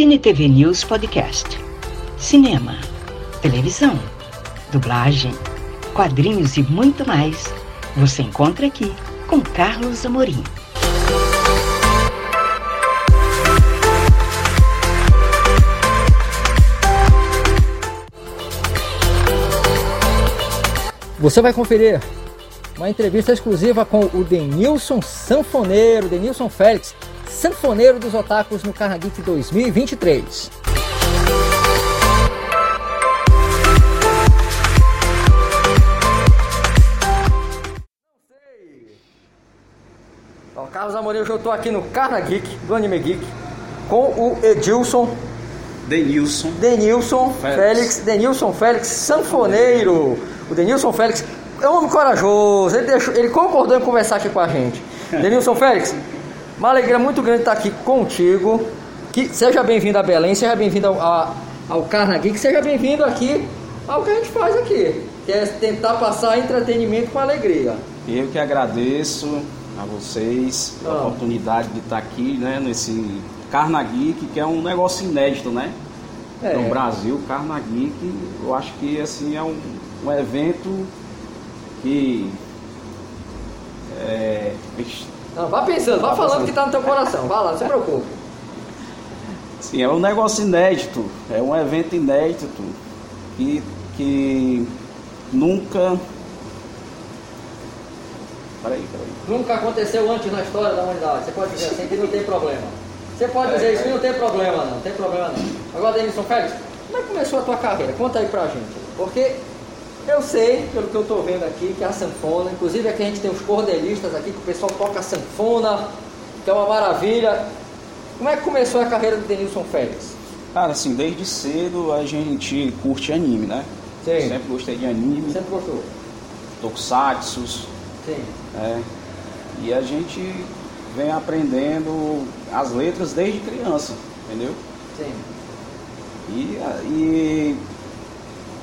Cine TV News Podcast. Cinema, televisão, dublagem, quadrinhos e muito mais. Você encontra aqui com Carlos Amorim. Você vai conferir uma entrevista exclusiva com o Denilson Sanfoneiro, Denilson Félix, Sanfoneiro dos Otakus no Carnageek 2023. Então, Carlos Amorim, hoje eu estou aqui no Carnageek do Anime Geek com o Edilson Denilson. Denilson Félix. Félix. Denilson Félix, sanfoneiro. O Denilson Félix é um homem corajoso, ele, deixou, ele concordou em conversar aqui com a gente. Denilson Félix, uma alegria muito grande estar aqui contigo. Que seja bem-vindo a Belém, seja bem-vindo ao, a- ao Carnageek, seja bem-vindo aqui ao que a gente faz aqui, que é tentar passar entretenimento com alegria. Eu que agradeço a vocês a Ah. oportunidade de estar aqui, né, nesse Carna Geek, que é um negócio inédito, né? É. No Brasil, Carna Geek, eu acho que assim é um, um evento que é, Não, vá pensando, vá Vá falando pensando. que está no teu coração, vá lá, não se preocupe. Sim, é um negócio inédito, é um evento inédito que, que nunca. Peraí, peraí. Nunca aconteceu antes na história da humanidade. Você pode dizer assim que não tem problema. Você pode dizer isso que não tem problema não, não tem problema não. Agora, Denilson Félix, como é que começou a tua carreira? Conta aí pra gente. Porque eu sei, pelo que eu tô vendo aqui, que a sanfona, inclusive aqui a gente tem os cordelistas aqui, que o pessoal toca sanfona, que é uma maravilha. Como é que começou a carreira do Denilson Félix? Cara, assim, desde cedo a gente curte anime, né? Sim. Sempre gostei de anime, Sempre gostou? tokusatsu, Sim. né? E a gente vem aprendendo as letras desde criança, entendeu? Sim. E, e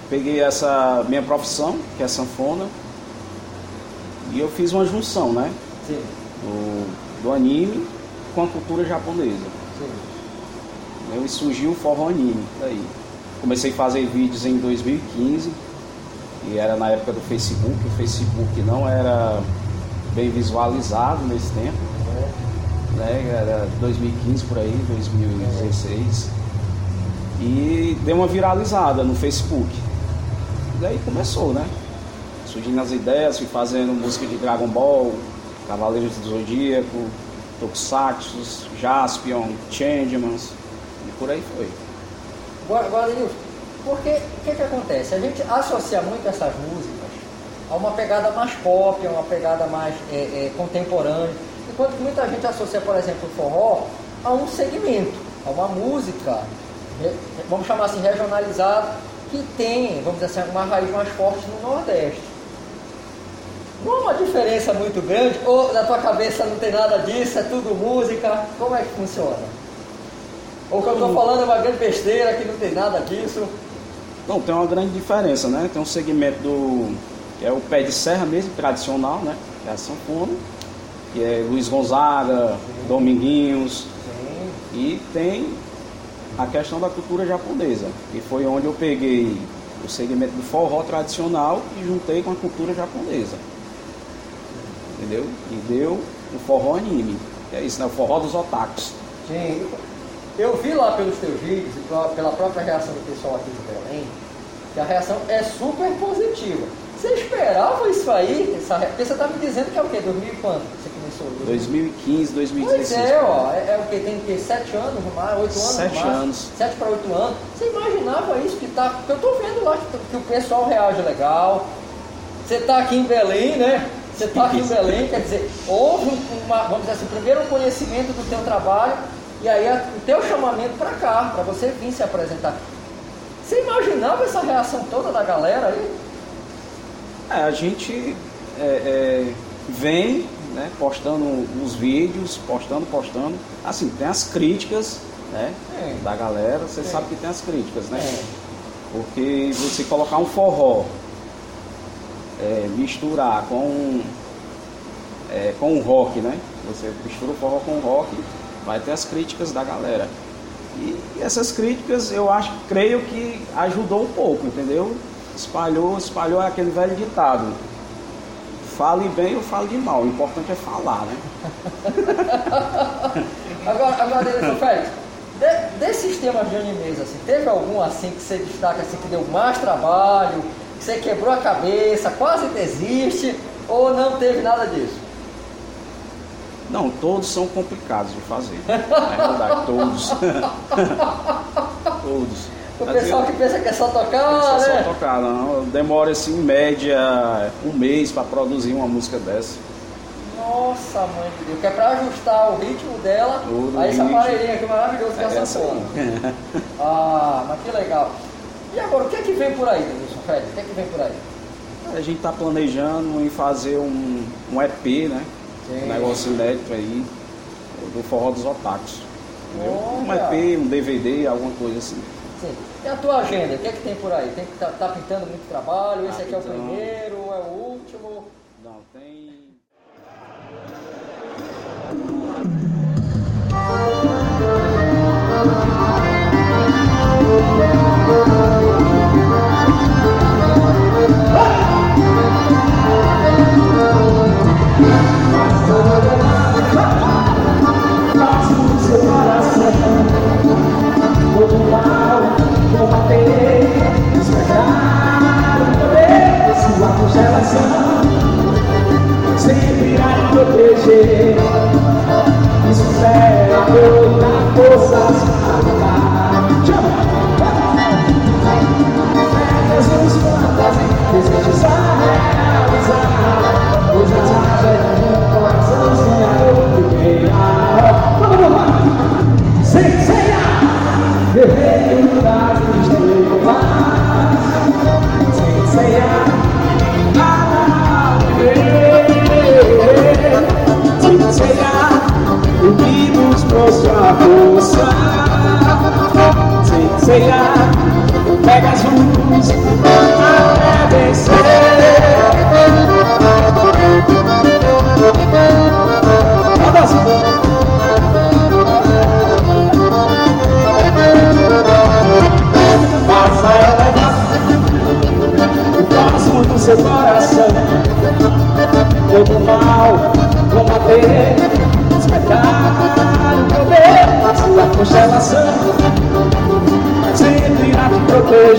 peguei essa minha profissão, que é sanfona, e eu fiz uma junção, né? Sim. Do, do anime com a cultura japonesa. Sim. E surgiu o forró anime daí. Comecei a fazer vídeos em 2015 e era na época do Facebook. O Facebook não era bem visualizado nesse tempo, né? Era 2015 por aí, 2016. E deu uma viralizada no Facebook. Daí começou, né? Surgindo as ideias, fui fazendo música de Dragon Ball, Cavaleiros do Zodíaco, Tokusatsu, Jaspion, Changemans, e por aí foi. Denilson, porque o que, que acontece? A gente associa muito essas músicas a uma pegada mais pop, a uma pegada mais é, é, contemporânea, enquanto que muita gente associa, por exemplo, o forró a um segmento, a uma música, vamos chamar assim, regionalizada, que tem, vamos dizer assim, uma raiz mais forte no Nordeste. Não há uma diferença muito grande, ou na tua cabeça não tem nada disso, é tudo música, como é que funciona? Ou o que eu estou falando é uma grande besteira, que não tem nada disso. Não, tem uma grande diferença, né? Tem um segmento do. que é o pé de serra mesmo, tradicional, né? Que é a sanfona, que é Luiz Gonzaga, Dominguinhos, Sim. e tem a questão da cultura japonesa, que foi onde eu peguei o segmento do forró tradicional e juntei com a cultura japonesa. Entendeu? E deu o forró anime. É isso, né? O forró dos otakus. Sim. Eu vi lá pelos teus vídeos e pela- própria reação do pessoal aqui de Belém, que a reação é super positiva. Você esperava isso aí? Essa... Porque você está me dizendo que é o quê? 2000 e quanto você começou? 2015, Pois 2016. é, ó, é, é o que? Tem quê? Sete anos no mar? Oito anos Sete no mar? anos. Sete para oito anos. Você imaginava isso que tá. Porque eu tô vendo lá que, que o pessoal reage legal. Você tá aqui em Belém, né? Você tá aqui em Belém, quer dizer, houve um- uma, vamos dizer assim, primeiro um conhecimento do teu trabalho e aí o teu chamamento para cá, para você vir se apresentar. Você imaginava essa reação toda da galera aí? É, a gente é, é, vem né, postando os vídeos, postando, postando. Assim, tem as críticas né, É. da galera, você É. sabe que tem as críticas, né? É. Porque você colocar um forró, é, misturar com, é, com o rock, né? Você mistura o forró com o rock, vai ter as críticas da galera. E essas críticas eu acho, creio que ajudou um pouco, entendeu? Espalhou, espalhou aquele velho ditado. Fale bem ou fale de mal, o importante é falar, né? agora, agora Félix, de, desses temas de animes, assim, teve algum assim que você destaca assim, que deu mais trabalho, que você quebrou a cabeça, quase desiste, ou não teve nada disso? Não, todos são complicados de fazer. É verdade, todos. todos. O pessoal que pensa que é só tocar, né? É só tocar, não. Demora assim, em média, um mês para produzir uma música dessa. Nossa, mãe de Deus. Que é para ajustar o ritmo dela Todo a esse aparelhinho aqui maravilhoso que é, é essa porra. ah, mas que legal. E agora, o que é que vem por aí, Denilson Fred? O que é que vem por aí? A gente está planejando em fazer um, um EP, né? Sim. Um negócio inédito aí, do Forró dos Otakus. Um EP, um DVD, alguma coisa assim. Sim. E a tua agenda? O que é que tem por aí? Tem que tá, tá pintando muito trabalho? Esse tá aqui é o primeiro? É o último? Não, tem.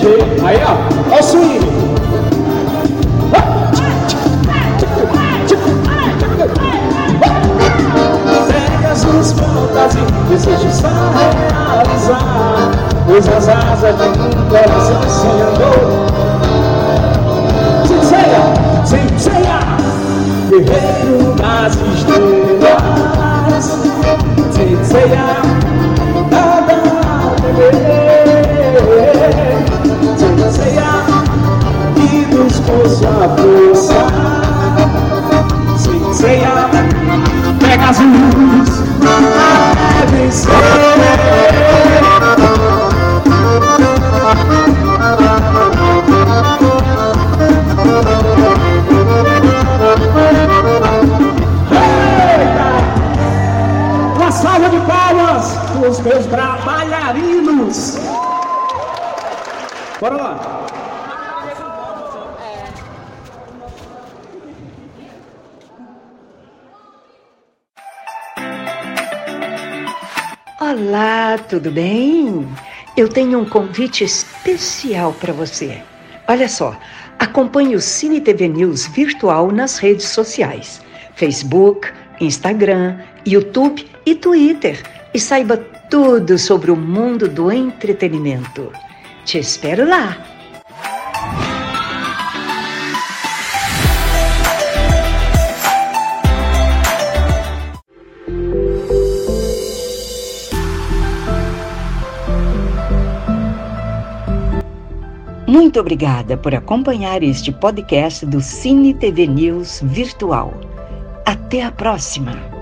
Proteger. Aí, ó, ó o swing. Fantasia, desejos só realizar, pois as asas de um coração se andou. Sem ceia, sem ceia, guerreiro das estrelas. Sem ceia, Olá, tudo bem? Eu tenho um convite especial para você. Olha só, acompanhe o Cine TV News virtual nas redes sociais: Facebook, Instagram, YouTube e Twitter e saiba tudo sobre o mundo do entretenimento. Te espero lá! Muito obrigada por acompanhar este podcast do Cine TV News Virtual. Até a próxima!